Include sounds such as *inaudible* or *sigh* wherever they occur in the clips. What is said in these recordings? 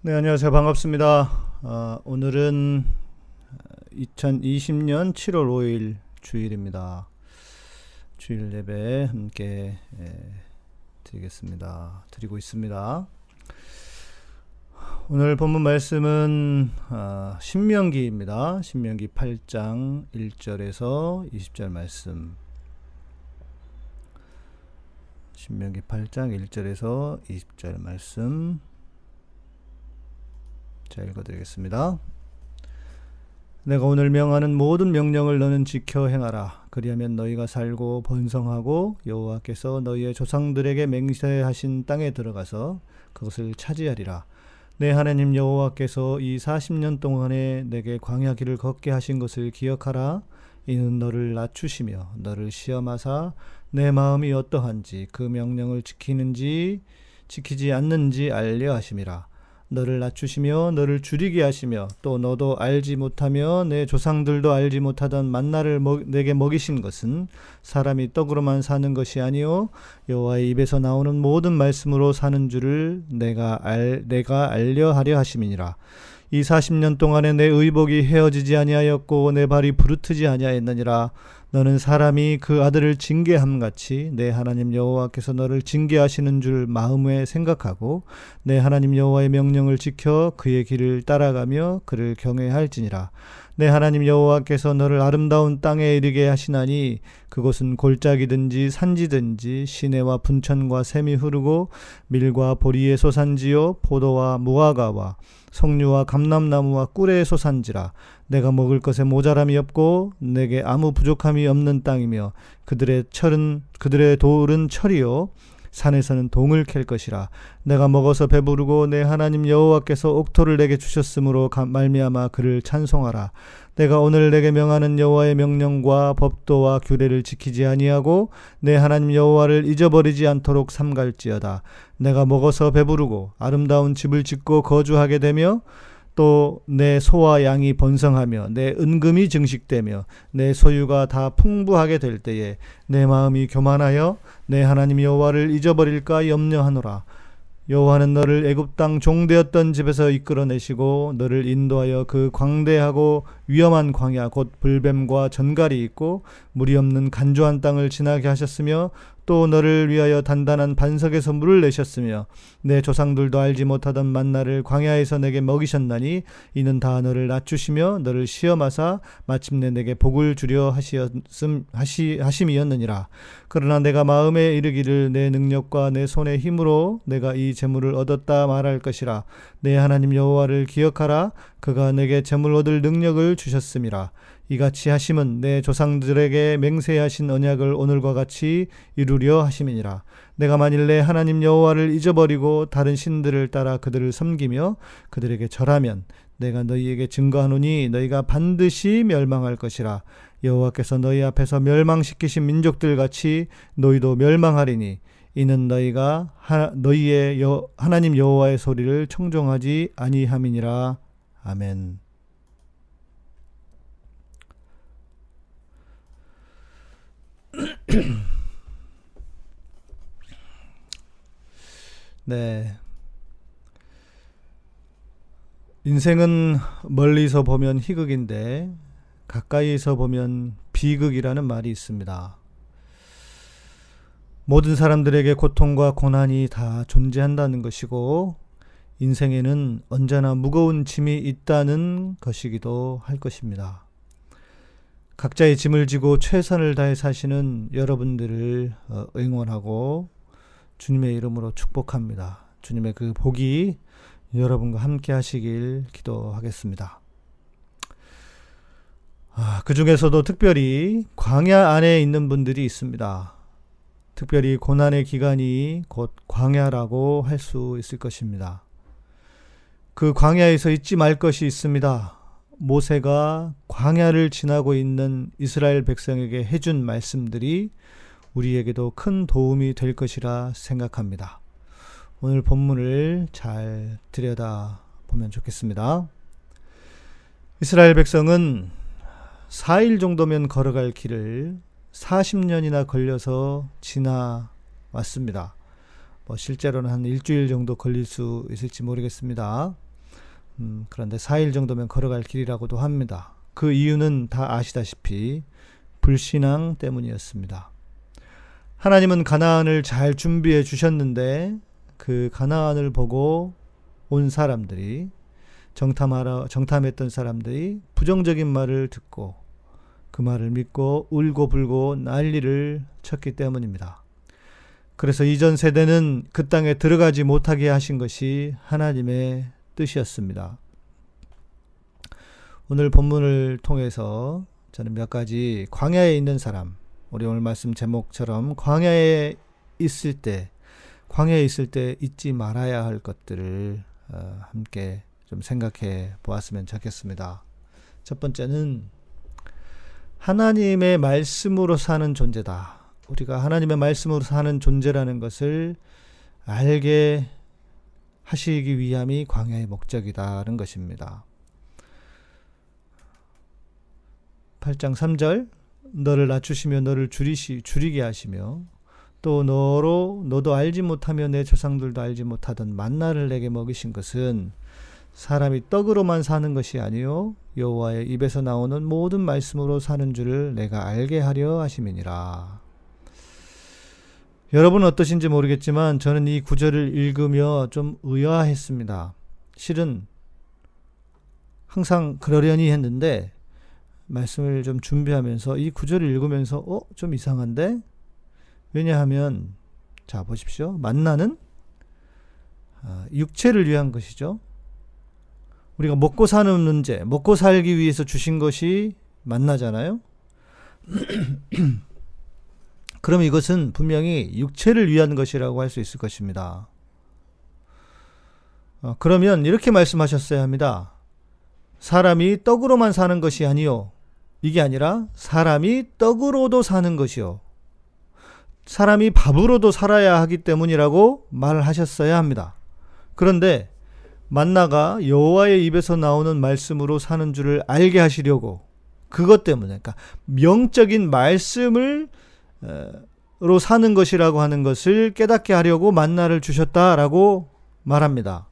네, 안녕하세요. 반갑습니다. 어, 오늘은 2020년 7월 5일 주일입니다. 주일 예배 함께 예, 드리겠습니다. 드리고 있습니다. 오늘 본문 말씀은 어, 신명기입니다. 신명기 8장 1절에서 20절 말씀. 신명기 8장 1절에서 20절 말씀. 자, 읽어드리겠습니다. 내가 오늘 명하는 모든 명령을 너는 지켜 행하라. 그리하면 너희가 살고 번성하고 여호와께서 너희의 조상들에게 맹세하신 땅에 들어가서 그것을 차지하리라. 내 하나님 여호와께서 이 40년 동안에 내게 광야 길을 걷게 하신 것을 기억하라. 이는 너를 낮추시며 너를 시험하사 내 마음이 어떠한지 그 명령을 지키는지 지키지 않는지 알려 하심이라. 너를 낮추시며 너를 줄이게 하시며 또 너도 알지 못하며 내 조상들도 알지 못하던 만나를 먹, 내게 먹이신 것은 사람이 떡으로만 사는 것이 아니요 여호와의 입에서 나오는 모든 말씀으로 사는 줄을 내가 알 내가 알려 하려 하심이니라. 이 40년 동안에 내 의복이 헤어지지 아니하였고 내 발이 부르트지 아니하였느니라 너는 사람이 그 아들을 징계함 같이 내 하나님 여호와께서 너를 징계하시는 줄 마음에 생각하고 내 하나님 여호와의 명령을 지켜 그의 길을 따라가며 그를 경외할지니라. 내 하나님 여호와께서 너를 아름다운 땅에 이르게 하시나니 그곳은 골짜기든지 산지든지 시내와 분천과 샘이 흐르고 밀과 보리의 소산지요 포도와 무화과와 석류와 감람나무와 꿀의 소산지라 내가 먹을 것에 모자람이 없고 내게 아무 부족함이 없는 땅이며 그들의 철은 그들의 돌은 철이요 산에서는 동을 캘 것이라. 내가 먹어서 배부르고 내 하나님 여호와께서 옥토를 내게 주셨으므로 말미암아 그를 찬송하라. 내가 오늘 내게 명하는 여호와의 명령과 법도와 규례를 지키지 아니하고 내 하나님 여호와를 잊어버리지 않도록 삼갈지어다. 내가 먹어서 배부르고 아름다운 집을 짓고 거주하게 되며 또 내 소와 양이 번성하며 내 은금이 증식되며 내 소유가 다 풍부하게 될 때에 내 마음이 교만하여 내 하나님 여호와를 잊어버릴까 염려하노라. 여호와는 너를 애굽 땅 종되었던 집에서 이끌어내시고 너를 인도하여 그 광대하고 위험한 광야 곧 불뱀과 전갈이 있고 물이 없는 간조한 땅을 지나게 하셨으며 또 너를 위하여 단단한 반석에서 물을 내셨으며 내 조상들도 알지 못하던 만나를 광야에서 내게 먹이셨나니 이는 다 너를 낮추시며 너를 시험하사 마침내 내게 복을 주려 하시었음 하시 하심이었느니라. 그러나 내가 마음에 이르기를 내 능력과 내 손의 힘으로 내가 이 재물을 얻었다 말할 것이라. 내 하나님 여호와를 기억하라. 그가 내게 재물 얻을 능력을 주셨음이라 이같이 하심은 내 조상들에게 맹세하신 언약을 오늘과 같이 이루려 하심이니라. 내가 만일 내 하나님 여호와를 잊어버리고 다른 신들을 따라 그들을 섬기며 그들에게 절하면 내가 너희에게 증거하노니 너희가 반드시 멸망할 것이라. 여호와께서 너희 앞에서 멸망시키신 민족들 같이 너희도 멸망하리니 이는 너희가 하, 너희의 여, 하나님 여호와의 소리를 청종하지 아니함이니라. 아멘. 네. 인생은 멀리서 보면 희극인데 가까이서 보면 비극이라는 말이 있습니다. 모든 사람들에게 고통과 고난이 다 존재한다는 것이고 인생에는 언제나 무거운 짐이 있다는 것이기도 할 것입니다. 각자의 짐을 지고 최선을 다해 사시는 여러분들을 어, 응원하고 주님의 이름으로 축복합니다. 주님의 그 복이 여러분과 함께 하시길 기도하겠습니다. 아, 그 중에서도 특별히 광야 안에 있는 분들이 있습니다. 특별히 고난의 기간이 곧 광야라고 할 수 있을 것입니다. 그 광야에서 잊지 말 것이 있습니다. 모세가 광야를 지나고 있는 이스라엘 백성에게 해준 말씀들이 우리에게도 큰 도움이 될 것이라 생각합니다. 오늘 본문을 잘 들여다 보면 좋겠습니다. 이스라엘 백성은 4일 정도면 걸어갈 길을 40년이나 걸려서 지나왔습니다. 뭐 실제로는 한 일주일 정도 걸릴 수 있을지 모르겠습니다. 음, 그런데 4일 정도면 걸어갈 길이라고도 합니다. 그 이유는 다 아시다시피 불신앙 때문이었습니다. 하나님은 가나안을 잘 준비해 주셨는데 그 가나안을 보고 온 사람들이 정탐하러 정탐했던 사람들이 부정적인 말을 듣고 그 말을 믿고 울고 불고 난리를 쳤기 때문입니다. 그래서 이전 세대는 그 땅에 들어가지 못하게 하신 것이 하나님의 뜻이었습니다. 오늘 본문을 통해서 저는 몇 가지 광야에 있는 사람, 우리 오늘 말씀 제목처럼 광야에 있을 때, 광야에 있을 때 잊지 말아야 할 것들을 어, 함께 좀 생각해 보았으면 좋겠습니다. 첫 번째는 하나님의 말씀으로 사는 존재다. 우리가 하나님의 말씀으로 사는 존재라는 것을 알게 하시기 위함이 광야의 목적이다는 것입니다. 8장 3절 너를 낮추시며 너를 줄이시 줄이게 하시며 또 너로 너도 알지 못하며 내 조상들도 알지 못하던 만나를 내게 먹이신 것은 사람이 떡으로만 사는 것이 아니요 여호와의 입에서 나오는 모든 말씀으로 사는 줄을 내가 알게 하려 하심이니라. 여러분 어떠신지 모르겠지만 저는 이 구절을 읽으며 좀 의아했습니다. 실은 항상 그러려니 했는데 말씀을 좀 준비하면서 이 구절을 읽으면서 어, 좀 이상한데? 왜냐하면 자, 보십시오. 만나는 아, 육체를 위한 것이죠. 우리가 먹고 사는 문제, 먹고 살기 위해서 주신 것이 만나잖아요. *clears throat* 그럼 이것은 분명히 육체를 위한 것이라고 할 수 있을 것입니다. 어, 그러면 이렇게 말씀하셨어야 합니다. 사람이 떡으로만 사는 것이 아니요. 이게 아니라 사람이 떡으로도 사는 것이요. 사람이 밥으로도 살아야 하기 때문이라고 말을 하셨어야 합니다. 그런데 만나가 여호와의 입에서 나오는 말씀으로 사는 줄을 알게 하시려고 그것 때문에 그러니까 명적인 말씀을 로 사는 것이라고 하는 것을 깨닫게 하려고 만나를 주셨다라고 말합니다.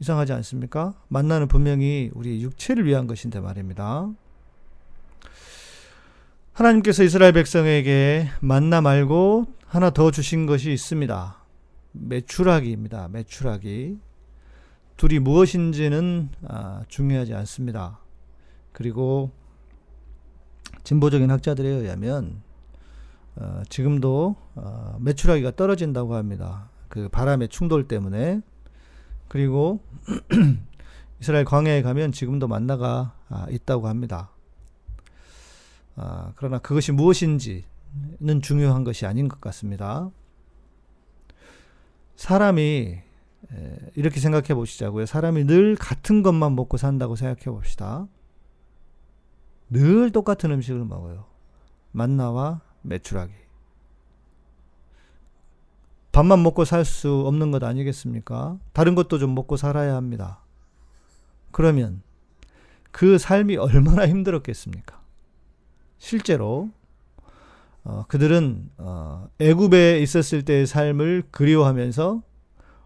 이상하지 않습니까? 만나는 분명히 우리 육체를 위한 것인데 말입니다. 하나님께서 이스라엘 백성에게 만나 말고 하나 더 주신 것이 있습니다. 매출하기입니다. 매출하기. 둘이 무엇인지는 아, 중요하지 않습니다. 그리고 진보적인 학자들에 의하면 어, 지금도 어, 매출하기가 떨어진다고 합니다. 그 바람의 충돌 때문에 그리고 *clears throat* 이스라엘 광야에 가면 지금도 만나가 아, 있다고 합니다. 아, 그러나 그것이 무엇인지는 중요한 것이 아닌 것 같습니다. 사람이 이렇게 생각해 보시자고요. 사람이 늘 같은 것만 먹고 산다고 생각해 봅시다. 늘 똑같은 음식을 먹어요. 만나와 메추라기. 밥만 먹고 살 수 없는 것 아니겠습니까? 다른 것도 좀 먹고 살아야 합니다. 그러면 그 삶이 얼마나 힘들었겠습니까? 실제로 어, 그들은 어, 애굽에 있었을 때의 삶을 그리워하면서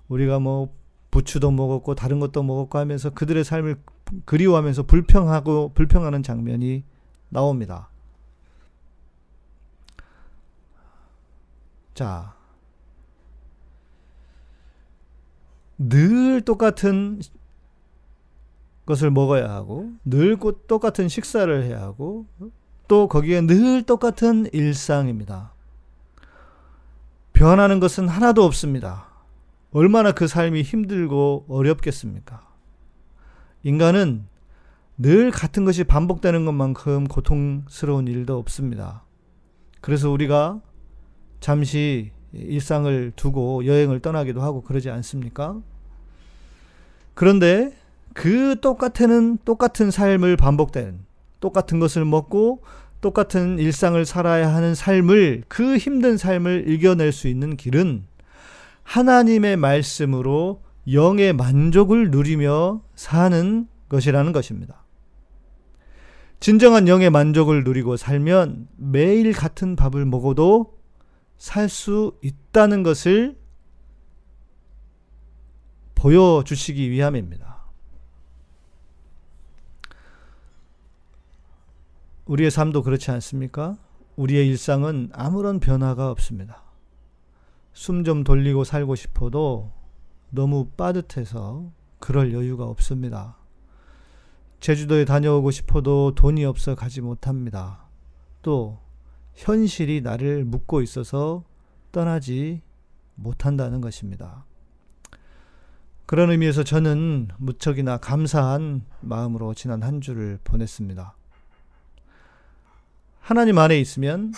우리가 뭐 부추도 먹었고 다른 것도 먹었고 하면서 그들의 삶을 그리워하면서 불평하고 불평하는 장면이 나옵니다. 자, 늘 똑같은 것을 먹어야 하고, 늘 똑같은 식사를 해야 하고, 또 거기에 늘 똑같은 일상입니다. 변하는 것은 하나도 없습니다. 얼마나 그 삶이 힘들고 어렵겠습니까? 인간은 늘 같은 것이 반복되는 것만큼 고통스러운 일도 없습니다. 그래서 우리가 잠시 일상을 두고 여행을 떠나기도 하고 그러지 않습니까? 그런데 그 똑같은 똑같은 삶을 반복되는 똑같은 것을 먹고 똑같은 일상을 살아야 하는 삶을 그 힘든 삶을 이겨낼 수 있는 길은 하나님의 말씀으로 영의 만족을 누리며 사는 것이라는 것입니다. 진정한 영의 만족을 누리고 살면 매일 같은 밥을 먹어도 살 수 있다는 것을 보여주시기 위함입니다. 우리의 삶도 그렇지 않습니까? 우리의 일상은 아무런 변화가 없습니다. 숨 좀 돌리고 살고 싶어도 너무 빠듯해서 그럴 여유가 없습니다. 제주도에 다녀오고 싶어도 돈이 없어 가지 못합니다. 또 현실이 나를 묶고 있어서 떠나지 못한다는 것입니다. 그런 의미에서 저는 무척이나 감사한 마음으로 지난 한 주를 보냈습니다. 하나님 안에 있으면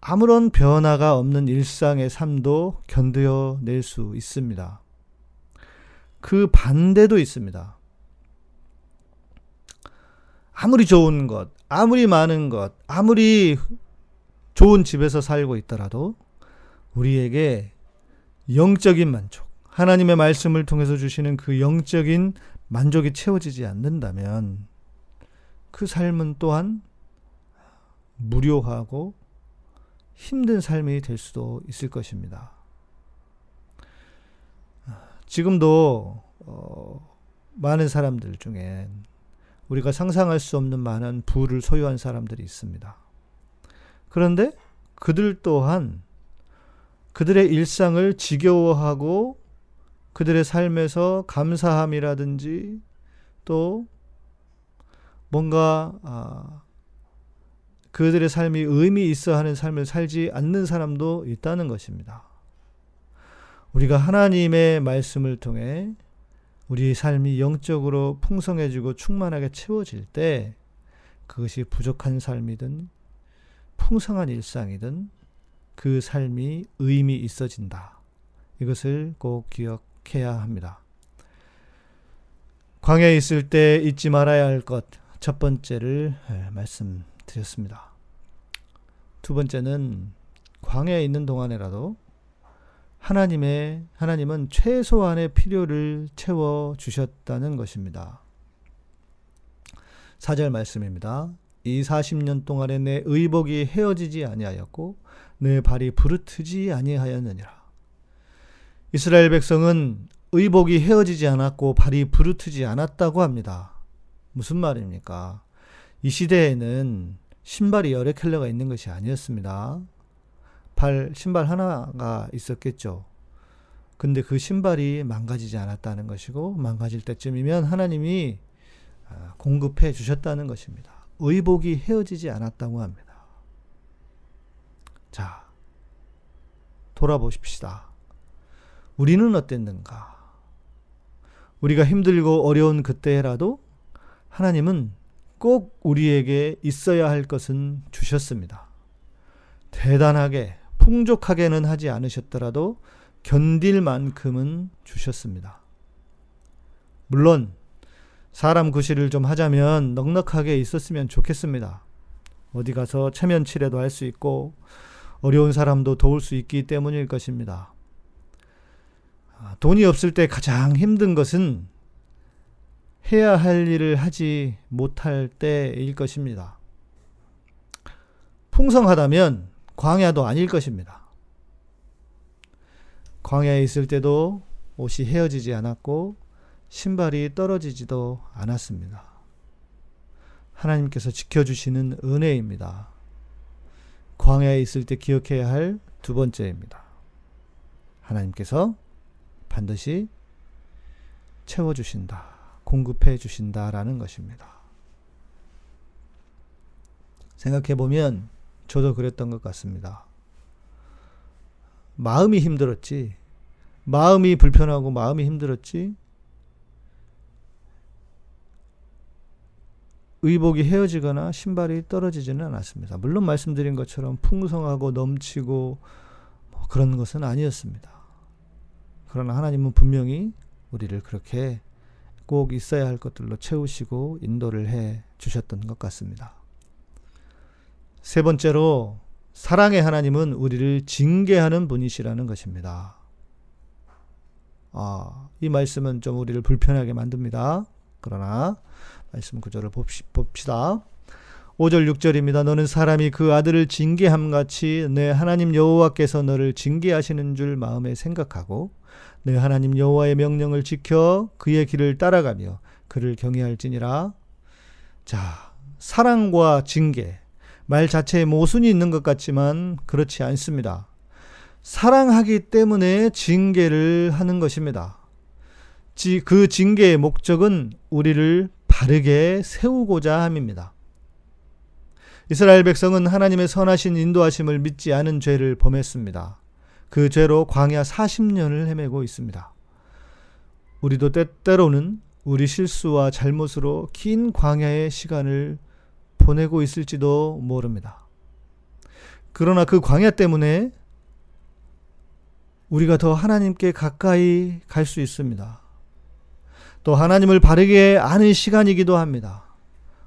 아무런 변화가 없는 일상의 삶도 견뎌낼 수 있습니다. 그 반대도 있습니다. 아무리 좋은 것, 아무리 많은 것, 아무리 좋은 집에서 살고 있더라도 우리에게 영적인 만족, 하나님의 말씀을 통해서 주시는 그 영적인 만족이 채워지지 않는다면 그 삶은 또한 무료하고 힘든 삶이 될 수도 있을 것입니다. 지금도 어, 많은 사람들 중에 우리가 상상할 수 없는 많은 부를 소유한 사람들이 있습니다. 그런데 그들 또한 그들의 일상을 지겨워하고 그들의 삶에서 감사함이라든지 또 뭔가 아, 그들의 삶이 의미 있어 하는 삶을 살지 않는 사람도 있다는 것입니다. 우리가 하나님의 말씀을 통해 우리 삶이 영적으로 풍성해지고 충만하게 채워질 때 그것이 부족한 삶이든 풍성한 일상이든 그 삶이 의미 있어진다. 이것을 꼭 기억해야 합니다. 광야에 있을 때 잊지 말아야 할 것 첫 번째를 예, 말씀드렸습니다. 두 번째는 광야에 있는 동안에라도 하나님의 하나님은 최소한의 필요를 채워 주셨다는 것입니다. 4절 말씀입니다. 이 40년 동안에 내 의복이 헤어지지 아니하였고 내 발이 부르트지 아니하였느니라. 이스라엘 백성은 의복이 헤어지지 않았고 발이 부르트지 않았다고 합니다. 무슨 말입니까? 이 시대에는 신발이 여러 켤레가 있는 것이 아니었습니다. 발 신발 하나가 있었겠죠. 근데 그 신발이 망가지지 않았다는 것이고 망가질 때쯤이면 하나님이 아, 공급해 주셨다는 것입니다. 의복이 헤어지지 않았다고 합니다. 자, 돌아보십시다. 우리는 어땠는가? 우리가 힘들고 어려운 그때라도 하나님은 꼭 우리에게 있어야 할 것은 주셨습니다. 대단하게 풍족하게는 하지 않으셨더라도 견딜 만큼은 주셨습니다. 물론 사람 구실을 좀 하자면 넉넉하게 있었으면 좋겠습니다. 어디 가서 체면치레도 할 수 있고 어려운 사람도 도울 수 있기 때문일 것입니다. 아, 돈이 없을 때 가장 힘든 것은 해야 할 일을 하지 못할 때일 것입니다. 풍성하다면 광야도 아닐 것입니다. 광야에 있을 때도 옷이 헤어지지 않았고 신발이 떨어지지도 않았습니다. 하나님께서 지켜주시는 은혜입니다. 광야에 있을 때 기억해야 할 두 번째입니다. 하나님께서 반드시 채워주신다, 공급해 주신다라는 것입니다. 생각해 보면 저도 그랬던 것 같습니다. 마음이 힘들었지, 마음이 불편하고 마음이 힘들었지, 의복이 헤어지거나 신발이 떨어지지는 않았습니다. 물론 말씀드린 것처럼 풍성하고 넘치고 뭐 그런 것은 아니었습니다. 그러나 하나님은 분명히 우리를 그렇게 꼭 있어야 할 것들로 채우시고 인도를 해 주셨던 것 같습니다. 세 번째로 사랑의 하나님은 우리를 징계하는 분이시라는 것입니다. 아, 이 말씀은 좀 우리를 불편하게 만듭니다. 그러나 말씀 구절을 봅시다. 5절 6절입니다. 너는 사람이 그 아들을 징계함 같이 내 하나님 여호와께서 너를 징계하시는 줄 마음에 생각하고 내 하나님 여호와의 명령을 지켜 그의 길을 따라가며 그를 경외할지니라. 자, 사랑과 징계 말 자체에 모순이 있는 것 같지만 그렇지 않습니다. 사랑하기 때문에 징계를 하는 것입니다. 그 징계의 목적은 우리를 바르게 세우고자 함입니다. 이스라엘 백성은 하나님의 선하신 인도하심을 믿지 않은 죄를 범했습니다. 그 죄로 광야 40년을 헤매고 있습니다. 우리도 때때로는 우리 실수와 잘못으로 긴 광야의 시간을 보내고 있을지도 모릅니다. 그러나 그 광야 때문에 우리가 더 하나님께 가까이 갈 수 있습니다. 또 하나님을 바르게 아는 시간이기도 합니다.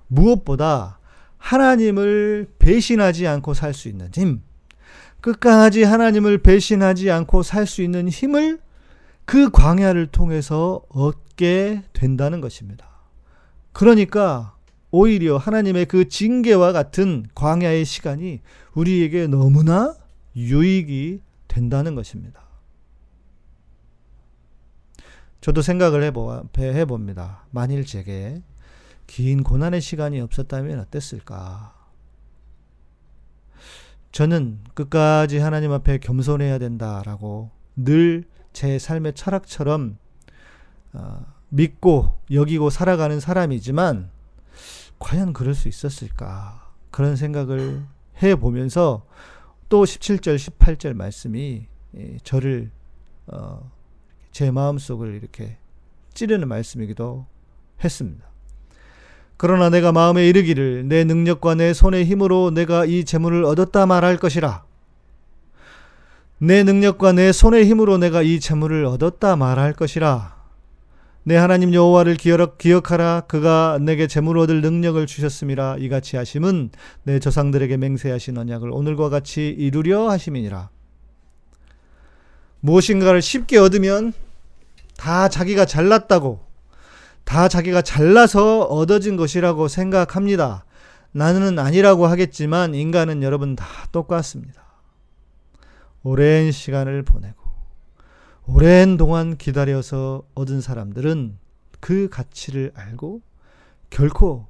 무엇보다 하나님을 배신하지 않고 살 수 있는 힘, 끝까지 하나님을 배신하지 않고 살 수 있는 힘을 그 광야를 통해서 얻게 된다는 것입니다. 그러니까 오히려 하나님의 그 징계와 같은 광야의 시간이 우리에게 너무나 유익이 된다는 것입니다. 저도 생각을 해봅니다. 만일 제게 긴 고난의 시간이 없었다면 어땠을까? 저는 끝까지 하나님 앞에 겸손해야 된다라고 늘 제 삶의 철학처럼 어, 믿고 여기고 살아가는 사람이지만 과연 그럴 수 있었을까? 그런 생각을 해 보면서 또 17절, 18절 말씀이 저를 어, 제 마음속을 이렇게 찌르는 말씀이기도 했습니다. 그러나 내가 마음에 이르기를 내 능력과 내 손의 힘으로 내가 이 재물을 얻었다 말할 것이라. 내 능력과 내 손의 힘으로 내가 이 재물을 얻었다 말할 것이라. 내 하나님 여호와를 기억하라 그가 내게 재물 얻을 능력을 주셨음이라 이같이 하심은 내 조상들에게 맹세하신 언약을 오늘과 같이 이루려 하심이니라. 무엇인가를 쉽게 얻으면 다 자기가 잘났다고 다 자기가 잘나서 얻어진 것이라고 생각합니다. 나는 아니라고 하겠지만 인간은 여러분 다 똑같습니다. 오랜 시간을 보내고 오랜 동안 기다려서 얻은 사람들은 그 가치를 알고 결코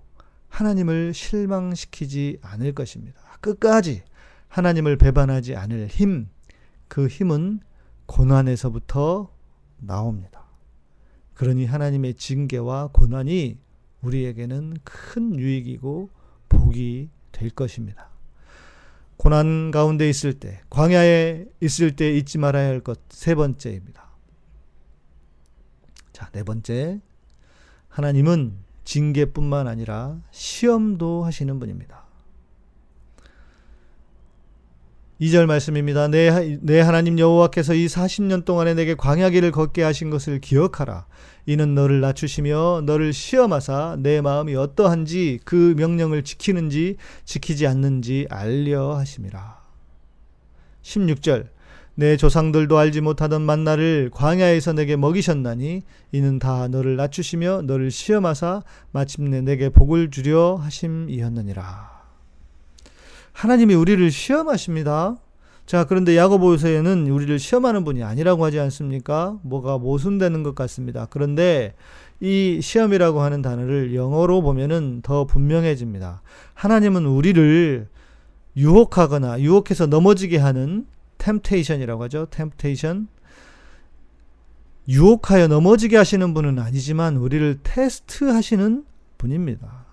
하나님을 실망시키지 않을 것입니다. 끝까지 하나님을 배반하지 않을 힘, 그 힘은 고난에서부터 나옵니다. 그러니 하나님의 징계와 고난이 우리에게는 큰 유익이고 복이 될 것입니다. 고난 가운데 있을 때, 광야에 있을 때 잊지 말아야 할 것 세 번째입니다. 자, 네 번째. 하나님은 징계뿐만 아니라 시험도 하시는 분입니다. 2절 말씀입니다. 내, 내 하나님 여호와께서 이 40년 동안에 내게 광야길을 걷게 하신 것을 기억하라. 이는 너를 낮추시며 너를 시험하사 내 마음이 어떠한지 그 명령을 지키는지 지키지 않는지 알려 하심이라. 16절 내 조상들도 알지 못하던 만나를 광야에서 내게 먹이셨나니 이는 다 너를 낮추시며 너를 시험하사 마침내 내게 복을 주려 하심이었느니라. 하나님이 우리를 시험하십니다. 자, 그런데 야고보서에는 우리를 시험하는 분이 아니라고 하지 않습니까? 뭐가 모순되는 것 같습니다. 그런데 이 시험이라고 하는 단어를 영어로 보면은 더 분명해집니다. 하나님은 우리를 유혹하거나 유혹해서 넘어지게 하는 템테이션이라고 하죠. 템테이션. 유혹하여 넘어지게 하시는 분은 아니지만 우리를 테스트 하시는 분입니다.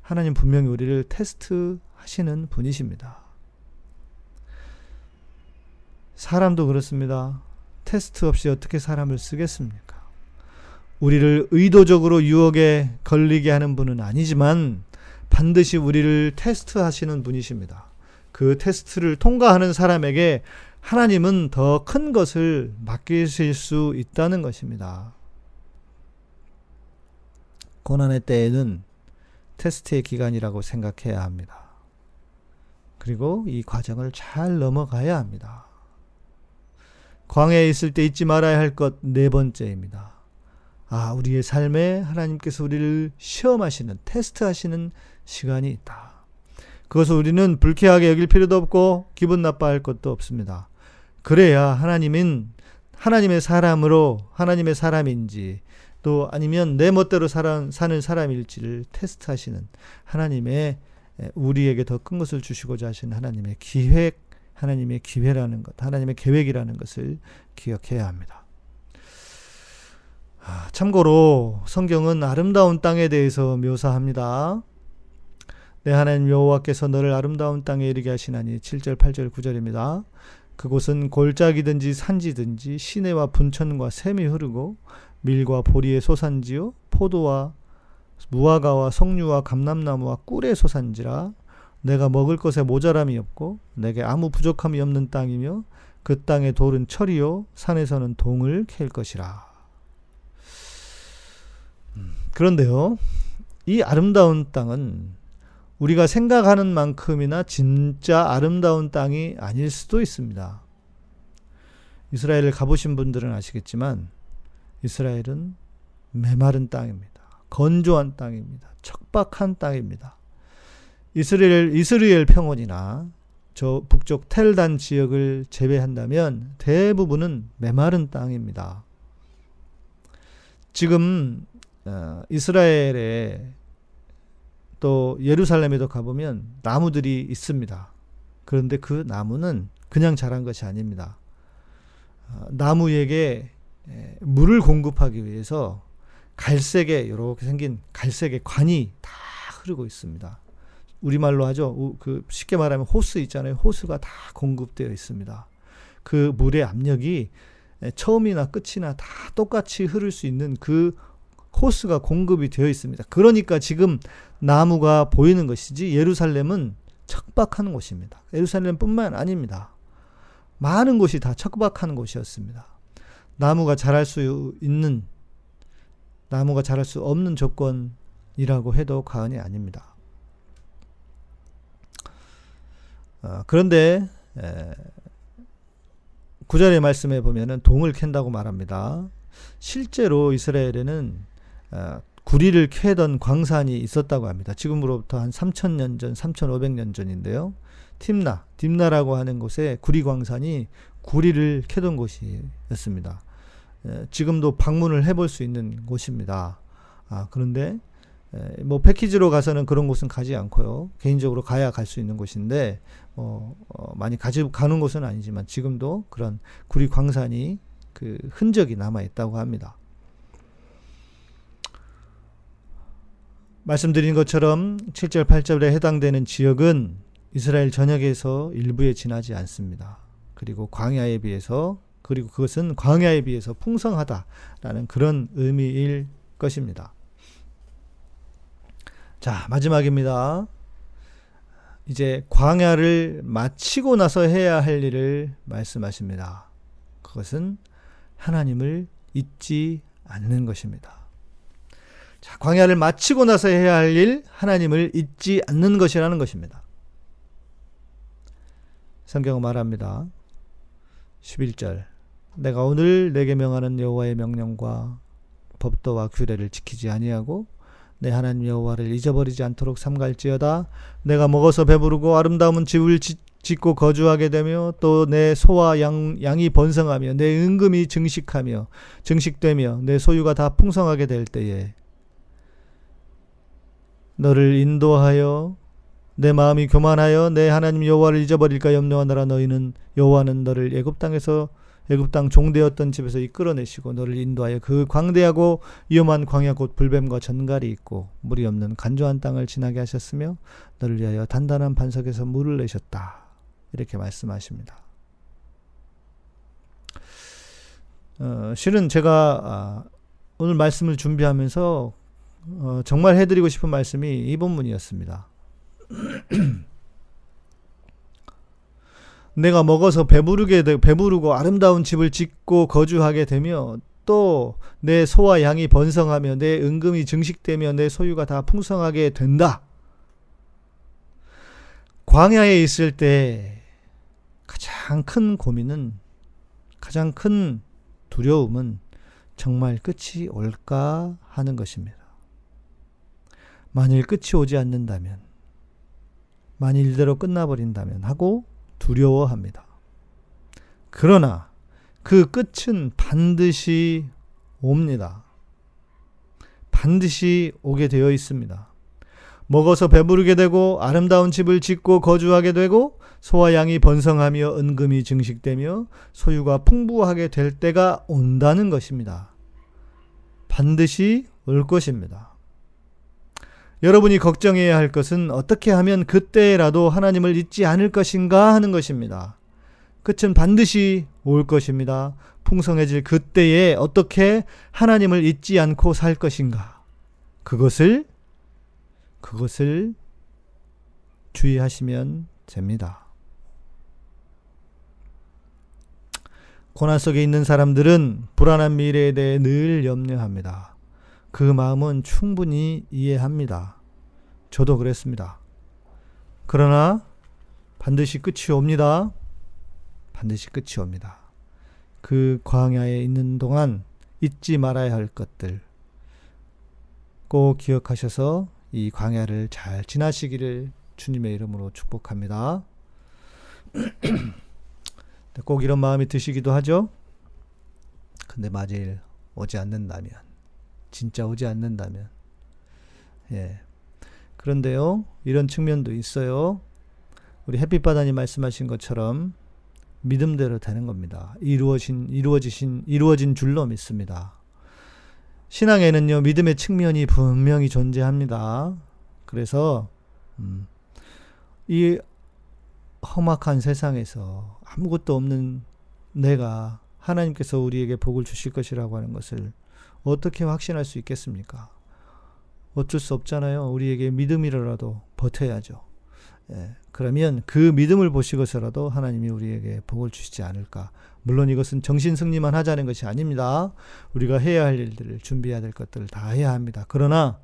하나님 분명히 우리를 테스트 하시는 분이십니다. 사람도 그렇습니다. 테스트 없이 어떻게 사람을 쓰겠습니까? 우리를 의도적으로 유혹에 걸리게 하는 분은 아니지만 반드시 우리를 테스트 하시는 분이십니다. 그 테스트를 통과하는 사람에게 하나님은 더 큰 것을 맡기실 수 있다는 것입니다. 고난의 때에는 테스트의 기간이라고 생각해야 합니다. 그리고 이 과정을 잘 넘어가야 합니다. 광야에 있을 때 잊지 말아야 할 것 네 번째입니다. 아, 우리의 삶에 하나님께서 우리를 시험하시는, 테스트하시는 시간이 있다. 그것을 우리는 불쾌하게 여길 필요도 없고 기분 나빠할 것도 없습니다. 그래야 하나님은 하나님의 사람으로 하나님의 사람인지 또 아니면 내 멋대로 사는 사람일지를 테스트하시는 하나님의 우리에게 더 큰 것을 주시고자 하신 하나님의 기획, 하나님의 기회라는 것, 하나님의 계획이라는 것을 기억해야 합니다. 아, 참고로 성경은 아름다운 땅에 대해서 묘사합니다. 내 하나님 여호와께서 너를 아름다운 땅에 이르게 하시나니 7절 8절 9절입니다. 그곳은 골짜기든지 산지든지 시내와 분천과 샘이 흐르고 밀과 보리의 소산지요 포도와 무화과와 석류와 감람나무와 꿀의 소산지라 내가 먹을 것에 모자람이 없고 내게 아무 부족함이 없는 땅이며 그 땅의 돌은 철이요 산에서는 동을 캘 것이라. 음, 그런데요, 이 아름다운 땅은 우리가 생각하는 만큼이나 진짜 아름다운 땅이 아닐 수도 있습니다. 이스라엘을 가보신 분들은 아시겠지만 이스라엘은 메마른 땅입니다. 건조한 땅입니다. 척박한 땅입니다. 이스라엘 이스라엘 평원이나 저 북쪽 텔단 지역을 제외한다면 대부분은 메마른 땅입니다. 지금 어, 이스라엘에 또 예루살렘에도 가보면 나무들이 있습니다. 그런데 그 나무는 그냥 자란 것이 아닙니다. 어, 나무에게 물을 공급하기 위해서 갈색의 이렇게 생긴 갈색의 관이 다 흐르고 있습니다. 우리말로 하죠. 그 쉽게 말하면 호스 있잖아요. 호스가 다 공급되어 있습니다. 그 물의 압력이 처음이나 끝이나 다 똑같이 흐를 수 있는 그 호스가 공급이 되어 있습니다. 그러니까 지금 나무가 보이는 것이지 예루살렘은 척박한 곳입니다. 예루살렘뿐만 아닙니다. 많은 곳이 다 척박한 곳이었습니다. 나무가 자랄 수 있는 나무가 자랄 수 없는 조건이라고 해도 과언이 아닙니다. 어, 그런데 에, 구절의 말씀에 보면은 동을 캔다고 말합니다. 실제로 이스라엘에는 어, 구리를 캐던 광산이 있었다고 합니다. 지금으로부터 한 3,000년 전, 3,500년 전인데요. 팀나, 딥나라고 하는 곳에 구리 광산이 구리를 캐던 곳이었습니다. 지금도 방문을 해볼 수 있는 곳입니다. 아, 그런데 뭐 패키지로 가서는 그런 곳은 가지 않고요. 개인적으로 가야 갈 수 있는 곳인데 뭐 어, 많이 가지 가는 곳은 아니지만 지금도 그런 구리 광산이 그 흔적이 남아 있다고 합니다. 말씀드린 것처럼 7절 8절에 해당되는 지역은 이스라엘 전역에서 일부에 지나지 않습니다. 그리고 광야에 비해서 그리고 그것은 광야에 비해서 풍성하다라는 그런 의미일 것입니다. 자, 마지막입니다. 이제 광야를 마치고 나서 해야 할 일을 말씀하십니다. 그것은 하나님을 잊지 않는 것입니다. 자, 광야를 마치고 나서 해야 할 일, 하나님을 잊지 않는 것이라는 것입니다. 성경은 말합니다. 11절. 내가 오늘 내게 명하는 여호와의 명령과 법도와 규례를 지키지 아니하고 내 하나님 여호와를 잊어버리지 않도록 삼갈지어다. 내가 먹어서 배부르고 아름다운 집을 짓고 거주하게 되며 또 내 소와 양, 양이 번성하며 내 은금이 증식하며 증식되며 내 소유가 다 풍성하게 될 때에 너를 인도하여 내 마음이 교만하여 내 하나님 여호와를 잊어버릴까 염려하느라 너희는 여호와는 너를 애굽 땅에서 애굽 땅 종되었던 집에서 이끌어내시고 너를 인도하여 그 광대하고 위험한 광야 곧 불뱀과 전갈이 있고 물이 없는 간조한 땅을 지나게 하셨으며 너를 위하여 단단한 반석에서 물을 내셨다. 이렇게 말씀하십니다. 어, 실은 제가 아, 오늘 말씀을 준비하면서 어, 정말 해드리고 싶은 말씀이 이 본문이었습니다. *clears throat* 내가 먹어서 배부르게 되, 배부르고 아름다운 집을 짓고 거주하게 되며 또 내 소와 양이 번성하며 내 은금이 증식되며 내 소유가 다 풍성하게 된다. 광야에 있을 때 가장 큰 고민은 가장 큰 두려움은 정말 끝이 올까 하는 것입니다. 만일 끝이 오지 않는다면, 만일 이대로 끝나버린다면 하고 두려워합니다. 그러나 그 끝은 반드시 옵니다. 반드시 오게 되어 있습니다. 먹어서 배부르게 되고 아름다운 집을 짓고 거주하게 되고 소와 양이 번성하며 은금이 증식되며 소유가 풍부하게 될 때가 온다는 것입니다. 반드시 올 것입니다. 여러분이 걱정해야 할 것은 어떻게 하면 그때라도 하나님을 잊지 않을 것인가 하는 것입니다. 끝은 반드시 올 것입니다. 풍성해질 그때에 어떻게 하나님을 잊지 않고 살 것인가. 그것을, 그것을 주의하시면 됩니다. 고난 속에 있는 사람들은 불안한 미래에 대해 늘 염려합니다. 그 마음은 충분히 이해합니다. 저도 그랬습니다. 그러나 반드시 끝이 옵니다. 반드시 끝이 옵니다. 그 광야에 있는 동안 잊지 말아야 할 것들 꼭 기억하셔서 이 광야를 잘 지나시기를 주님의 이름으로 축복합니다. *clears throat* 꼭 이런 마음이 드시기도 하죠. 근데 만일 오지 않는다면, 진짜 오지 않는다면, 예. 그런데요, 이런 측면도 있어요. 우리 햇빛바다님 말씀하신 것처럼 믿음대로 되는 겁니다. 이루어진, 이루어지신, 이루어진 줄로 믿습니다. 신앙에는요, 믿음의 측면이 분명히 존재합니다. 그래서, 음, 이 험악한 세상에서 아무것도 없는 내가 하나님께서 우리에게 복을 주실 것이라고 하는 것을 어떻게 확신할 수 있겠습니까? 어쩔 수 없잖아요. 우리에게 믿음이라도 버텨야죠. 예, 그러면 그 믿음을 보시고서라도 하나님이 우리에게 복을 주시지 않을까. 물론 이것은 정신 승리만 하자는 것이 아닙니다. 우리가 해야 할 일들을 준비해야 될 것들을 다 해야 합니다. 그러나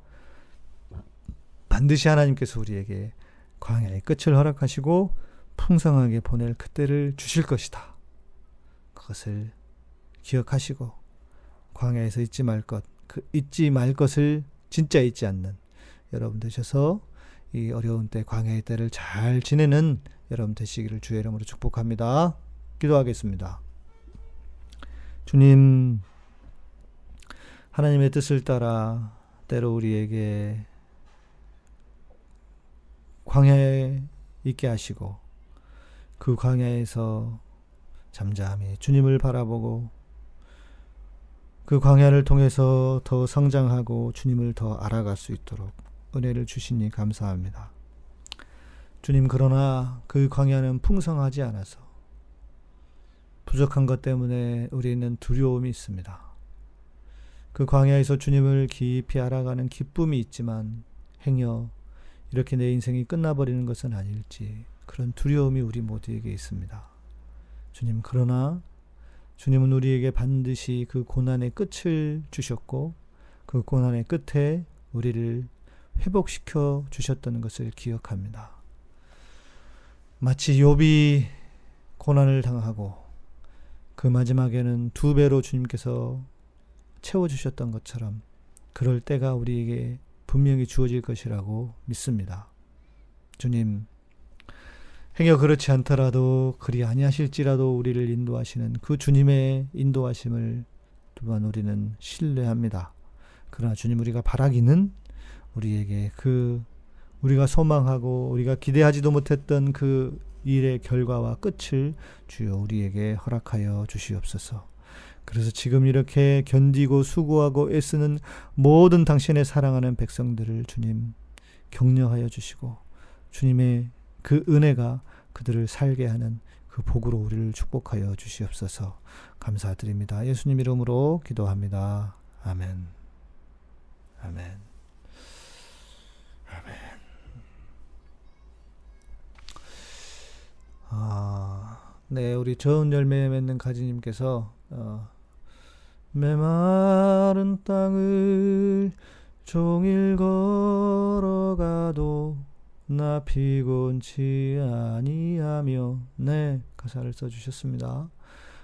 반드시 하나님께서 우리에게 광야의 끝을 허락하시고 풍성하게 보낼 그때를 주실 것이다. 그것을 기억하시고 광야에서 잊지 말 것, 그 잊지 말 것을 진짜 잊지 않는 여러분 되셔서 이 어려운 때 광야의 때를 잘 지내는 여러분 되시기를 주의 이름으로 축복합니다. 기도하겠습니다. 주님, 하나님의 뜻을 따라 때로 우리에게 광야에 있게 하시고 그 광야에서 잠잠히 주님을 바라보고 그 광야를 통해서 더 성장하고 주님을 더 알아갈 수 있도록 은혜를 주시니 감사합니다. 주님, 그러나 그 광야는 풍성하지 않아서 부족한 것 때문에 우리는 두려움이 있습니다. 그 광야에서 주님을 깊이 알아가는 기쁨이 있지만 행여 이렇게 내 인생이 끝나버리는 것은 아닐지 그런 두려움이 우리 모두에게 있습니다. 주님, 그러나 주님은 우리에게 반드시 그 고난의 끝을 주셨고 그 고난의 끝에 우리를 회복시켜 주셨던 것을 기억합니다. 마치 욥이 고난을 당하고 그 마지막에는 두 배로 주님께서 채워 주셨던 것처럼 그럴 때가 우리에게 분명히 주어질 것이라고 믿습니다. 주님 행여 그렇지 않더라도 그리 아니하실지라도 우리를 인도하시는 그 주님의 인도하심을 또한 우리는 신뢰합니다. 그러나 주님 우리가 바라기는 우리에게 그 우리가 소망하고 우리가 기대하지도 못했던 그 일의 결과와 끝을 주여 우리에게 허락하여 주시옵소서. 그래서 지금 이렇게 견디고 수고하고 애쓰는 모든 당신의 사랑하는 백성들을 주님 격려하여 주시고 주님의 그 은혜가 그들을 살게 하는 그 복으로 우리를 축복하여 주시옵소서 감사드립니다. 예수님 이름으로 기도합니다. 아멘. 아멘. 아멘. 아, 네, 우리 좋은 열매 맺는 가지님께서 어, 메마른 땅을 종일 걸어가도 나 피곤치 아니하며 네 가사를 써주셨습니다.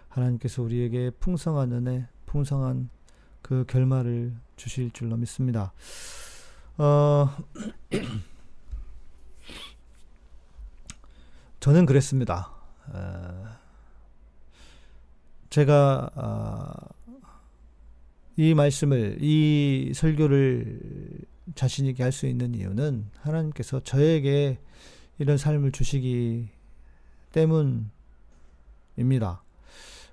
하나님께서 우리에게 풍성한 은혜, 풍성한 그 결말을 주실 줄로 믿습니다. 어, *clears throat* 저는 그랬습니다. 어, 제가 아, 이 말씀을 이 설교를 자신 있게 할 수 있는 이유는 하나님께서 저에게 이런 삶을 주시기 때문입니다.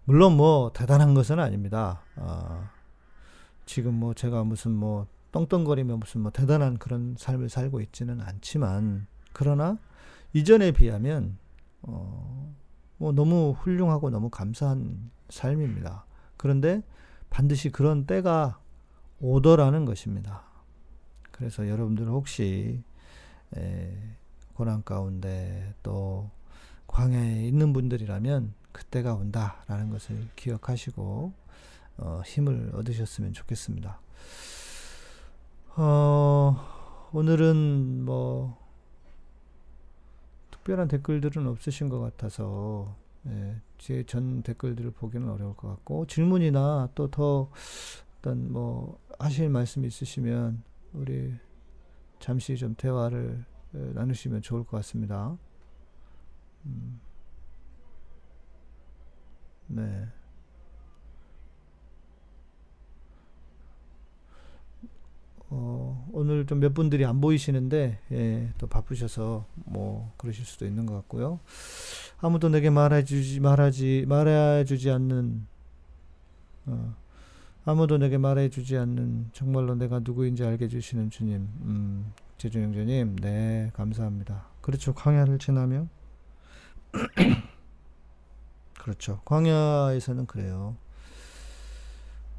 물론 뭐 대단한 것은 아닙니다. 아, 지금 뭐 제가 무슨 뭐 떵떵거리며 무슨 뭐 대단한 그런 삶을 살고 있지는 않지만 그러나 이전에 비하면 어, 뭐 너무 훌륭하고 너무 감사한 삶입니다. 그런데 반드시 그런 때가 오더라는 것입니다. 그래서 여러분들 혹시 에, 고난 가운데 또 광야에 있는 분들이라면 그때가 온다라는 것을 기억하시고 어, 힘을 얻으셨으면 좋겠습니다. 어, 오늘은 뭐 특별한 댓글들은 없으신 것 같아서 예, 제전 댓글들을 보기는 어려울 것 같고 질문이나 또 더 어떤 뭐 하실 말씀 있으시면 우리 잠시 좀 대화를 나누시면 좋을 것 같습니다. 음. 네. 어, 오늘 좀 몇 분들이 안 보이시는데, 예, 또 바쁘셔서 뭐, 그러실 수도 있는 것 같고요. 아무도 내게 말해주지, 말하지, 말해주지 않는, 어, 아무도 내게 말해주지 않는 정말로 내가 누구인지 알게 해주시는 주님, 음, 제주영재님, 네, 감사합니다. 그렇죠. 광야를 지나며. *clears throat* 그렇죠. 광야에서는 그래요.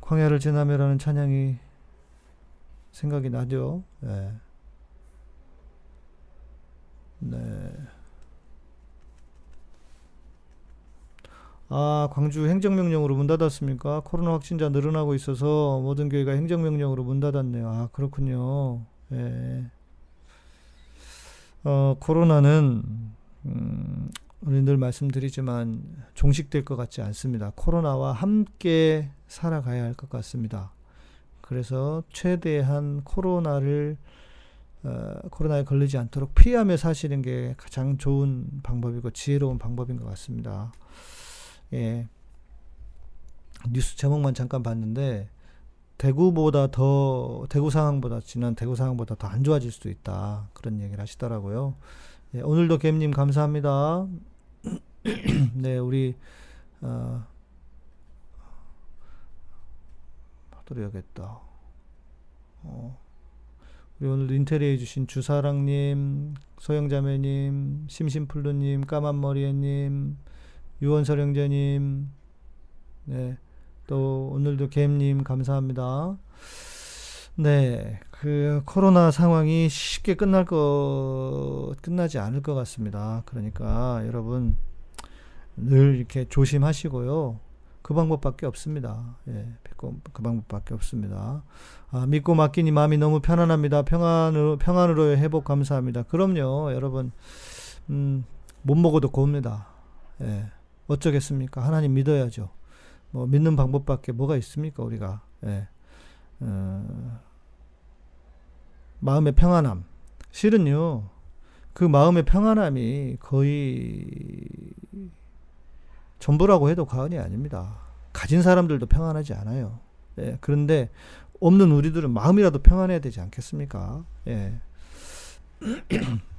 광야를 지나며라는 찬양이 생각이 나죠. 네. 네. 아, 광주 행정명령으로 문 닫았습니까? 코로나 확진자 늘어나고 있어서 모든 교회가 행정명령으로 문 닫았네요. 아, 그렇군요. 예. 어, 코로나는, 음, 우리 늘 말씀드리지만 종식될 것 같지 않습니다. 코로나와 함께 살아가야 할 것 같습니다. 그래서 최대한 코로나를 어, 코로나에 걸리지 않도록 피하며 사시는 게 가장 좋은 방법이고 지혜로운 방법인 것 같습니다. 예. 뉴스 제목만 잠깐 봤는데 대구보다 더 대구 상황보다 지난 대구 상황보다 더 안 좋아질 수도 있다 그런 얘기를 하시더라고요. 예, 오늘도 겜님 감사합니다. *clears throat* 네, 우리 어, 들어야겠다. 어. 우리 오늘 인테리어 해주신 주사랑님, 소영자매님, 심심플루님, 까만머리애님, 유원설영재님, 네, 또 오늘도 겜님 감사합니다. 네, 그 코로나 상황이 쉽게 끝날 거 끝나지 않을 것 같습니다. 그러니까 여러분 늘 이렇게 조심하시고요. 그 방법밖에 없습니다. 예, 그 방법밖에 없습니다. 아, 믿고 맡기니 마음이 너무 편안합니다. 평안으로, 평안으로의 회복 감사합니다. 그럼요, 여러분. 음, 못 먹어도 고웁니다. 예, 어쩌겠습니까? 하나님 믿어야죠. 뭐, 믿는 방법밖에 뭐가 있습니까, 우리가. 예, 어, 마음의 평안함. 실은요, 그 마음의 평안함이 거의 전부라고 해도 과언이 아닙니다. 가진 사람들도 평안하지 않아요. 예, 그런데 없는 우리들은 마음이라도 평안해야 되지 않겠습니까? 예. *clears throat*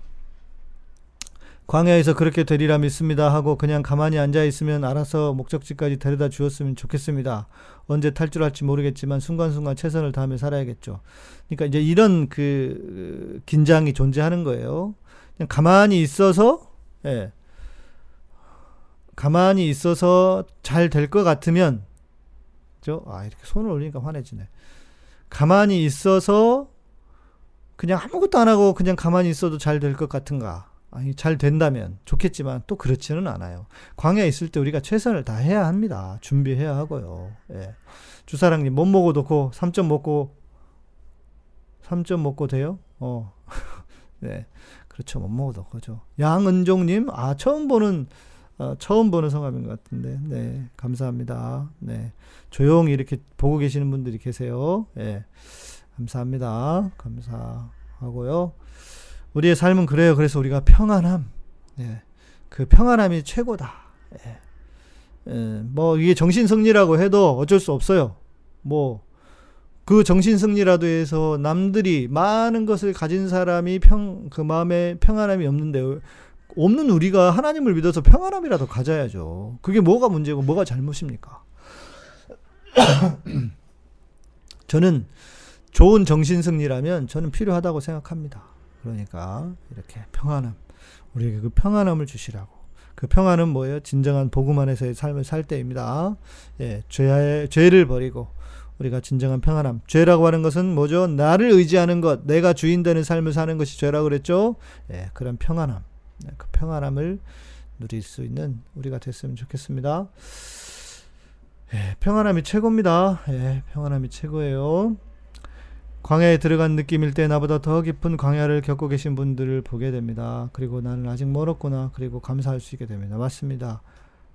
광야에서 그렇게 되리라 믿습니다 하고 그냥 가만히 앉아 있으면 알아서 목적지까지 데려다 주었으면 좋겠습니다. 언제 탈출할지 모르겠지만 순간순간 최선을 다하며 살아야겠죠. 그러니까 이제 이런 그 긴장이 존재하는 거예요. 그냥 가만히 있어서 예. 가만히 있어서 잘 될 것 같으면, 저, 아, 이렇게 손을 올리니까 화내지네. 가만히 있어서 그냥 아무것도 안 하고 그냥 가만히 있어도 잘 될 것 같은가? 아니, 잘 된다면 좋겠지만 또 그렇지는 않아요. 광야에 있을 때 우리가 최선을 다 해야 합니다. 준비해야 하고요. 예. 주사랑님, 못 먹어도 고 3점 먹고, 3점 먹고 돼요? 어. *laughs* 네. 그렇죠. 못 먹어도 그죠. 양은종님, 아, 처음 보는 어, 처음 보는 성함인 것 같은데, 네, 감사합니다. 네, 조용히 이렇게 보고 계시는 분들이 계세요. 예, 감사합니다. 감사하고요. 우리의 삶은 그래요. 그래서 우리가 평안함, 예, 그 평안함이 최고다. 예, 예, 뭐 이게 정신 승리라고 해도 어쩔 수 없어요. 뭐 그 정신 승리라도 해서 남들이 많은 것을 가진 사람이 평 그 마음에 평안함이 없는데 없는 우리가 하나님을 믿어서 평안함이라도 가져야죠. 그게 뭐가 문제고 뭐가 잘못입니까? *coughs* 저는 좋은 정신 승리라면 저는 필요하다고 생각합니다. 그러니까 이렇게 평안함 우리에게 그 평안함을 주시라고. 그 평안은 뭐예요? 진정한 복음 안에서의 삶을 살 때입니다. 예, 죄 죄를 버리고 우리가 진정한 평안함. 죄라고 하는 것은 뭐죠? 나를 의지하는 것, 내가 주인 되는 삶을 사는 것이 죄라고 그랬죠? 예, 그런 평안함. 네, 그 평안함을 누릴 수 있는 우리가 됐으면 좋겠습니다. 예, 평안함이 최고입니다. 예, 평안함이 최고예요. 광야에 들어간 느낌일 때 나보다 더 깊은 광야를 겪고 계신 분들을 보게 됩니다. 그리고 나는 아직 멀었구나. 그리고 감사할 수 있게 됩니다. 맞습니다.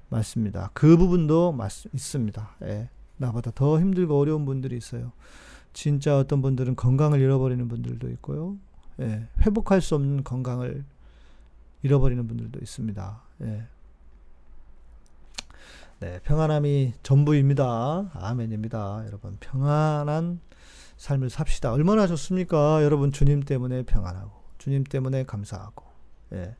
맞습니다. 그 부분도 맞, 있습니다. 예. 나보다 더 힘들고 어려운 분들이 있어요. 진짜 어떤 분들은 건강을 잃어버리는 분들도 있고요. 예. 회복할 수 없는 건강을 잃어버리는 분들도 있습니다. 예. 네, 평안함이 전부입니다. 아멘입니다. 여러분, 평안한 삶을 삽시다. 얼마나 좋습니까? 여러분 주님 때문에 평안하고 주님 때문에 감사하고. 예.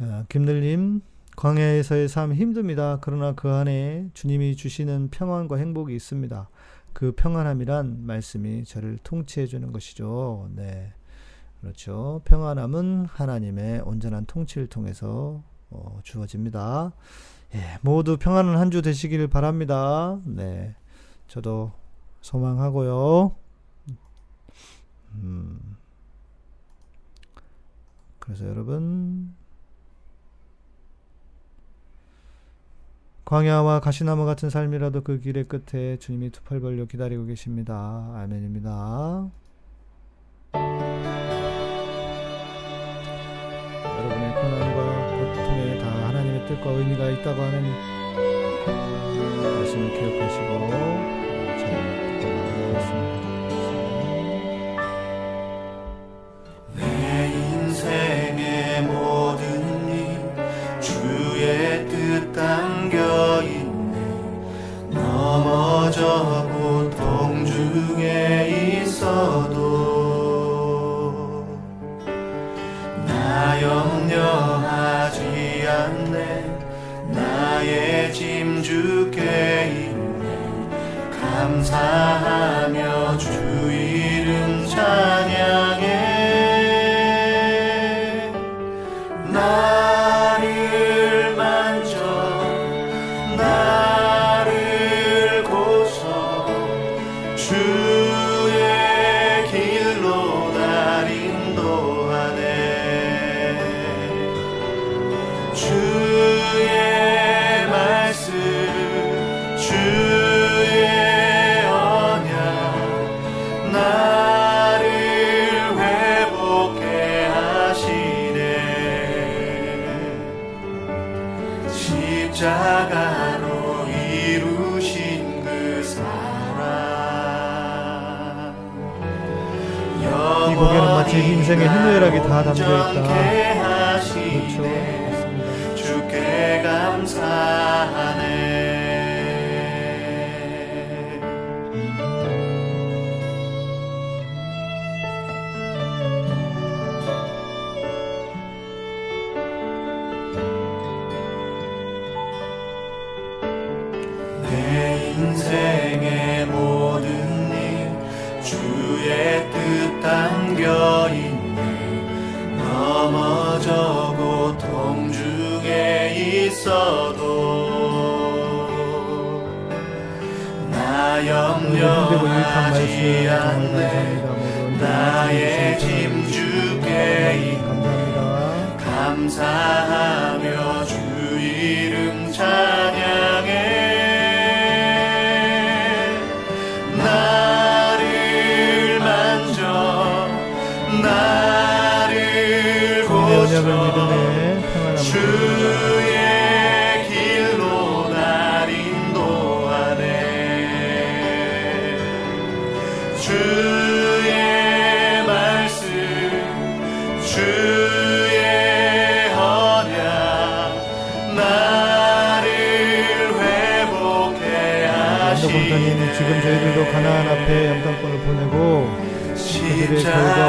아, 김늘님 광야에서의 삶 힘듭니다. 그러나 그 안에 주님이 주시는 평안과 행복이 있습니다. 그 평안함이란 말씀이 저를 통치해 주는 것이죠. 네. 그렇죠. 평안함은 하나님의 온전한 통치를 통해서 어, 주어집니다. 예, 모두 평안한 한 주 되시기를 바랍니다. 네. 저도 소망하고요. 음. 그래서 여러분 광야와 가시나무 같은 삶이라도 그 길의 끝에 주님이 두 팔 벌려 기다리고 계십니다. 아멘입니다. 여러분의 고난과 고통에 다 하나님의 뜻과 의미가 있다고 하는 말씀을 기억하시고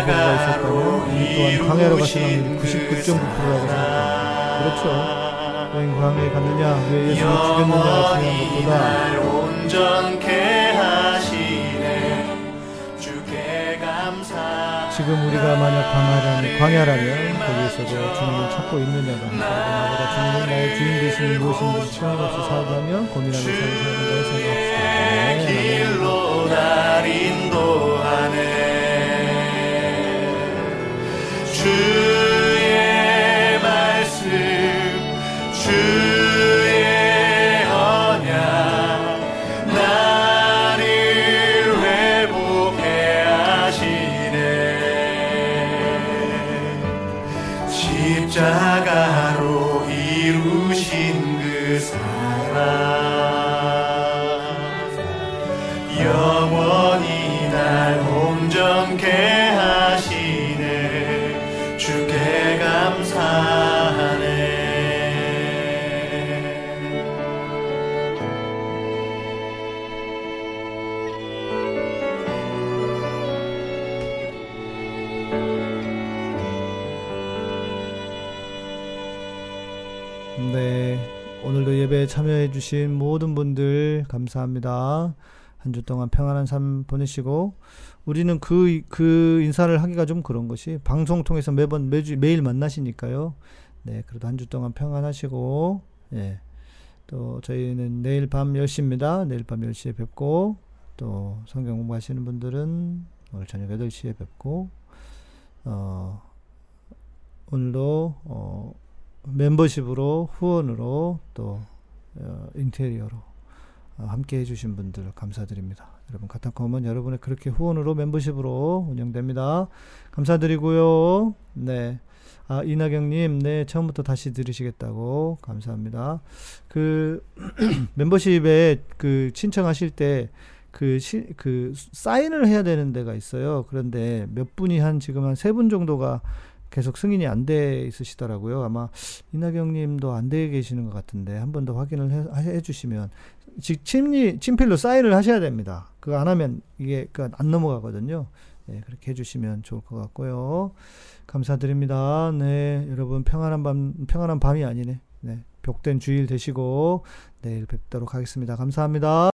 결과 보고가 있었다면 이 또한 광야로 확률이 99.9%라고 생각합니다. 그렇죠. 왜 광야에 갔느냐, 왜 예수를 죽였느냐가 중요한 것보다 지금 우리가 만약 광야라면, 광야라면 거기에서도 주님을 찾고 있느냐가 나보다 주님은 나의 주인 되심이 무엇인지 틀림없이 살다면 고민하며 사는 사람이라고 생각합시다. 네, 아멘. 주 네, 오늘도 예배에 참여해주신 모든 분들 감사합니다. 한 주 동안 평안한 삶 보내시고 우리는 그, 그 인사를 하기가 좀 그런 것이 방송 통해서 매번 매주 매일 만나시니까요. 네, 그래도 한 주 동안 평안하시고 예. 또 저희는 내일 밤 10시입니다. 내일 밤 10시에 뵙고 또 성경 공부하시는 분들은 오늘 저녁 8시에 뵙고 어 오늘도 어 멤버십으로 후원으로 또 어, 인테리어로 어, 함께 해주신 분들 감사드립니다. 여러분 카타콤은 여러분의 그렇게 후원으로 멤버십으로 운영됩니다. 감사드리고요. 네. 아, 이나경님, 네, 처음부터 다시 들으시겠다고 감사합니다. 그 *clears throat* 멤버십에 그 신청하실 때 그, 시, 그, 사인을 해야 되는 데가 있어요. 그런데 몇 분이 한 지금 한 세 분 정도가 계속 승인이 안 돼 있으시더라고요. 아마 이나경 님도 안 돼 계시는 것 같은데 한 번 더 확인을 해, 해 주시면 즉 친리 친필로 사인을 하셔야 됩니다. 그거 안 하면 이게 그안 넘어가거든요. 네, 그렇게 해 주시면 좋을 것 같고요. 감사드립니다. 네, 여러분 평안한 밤 평안한 밤이 아니네. 네. 복된 주일 되시고 내일 뵙도록 하겠습니다. 감사합니다.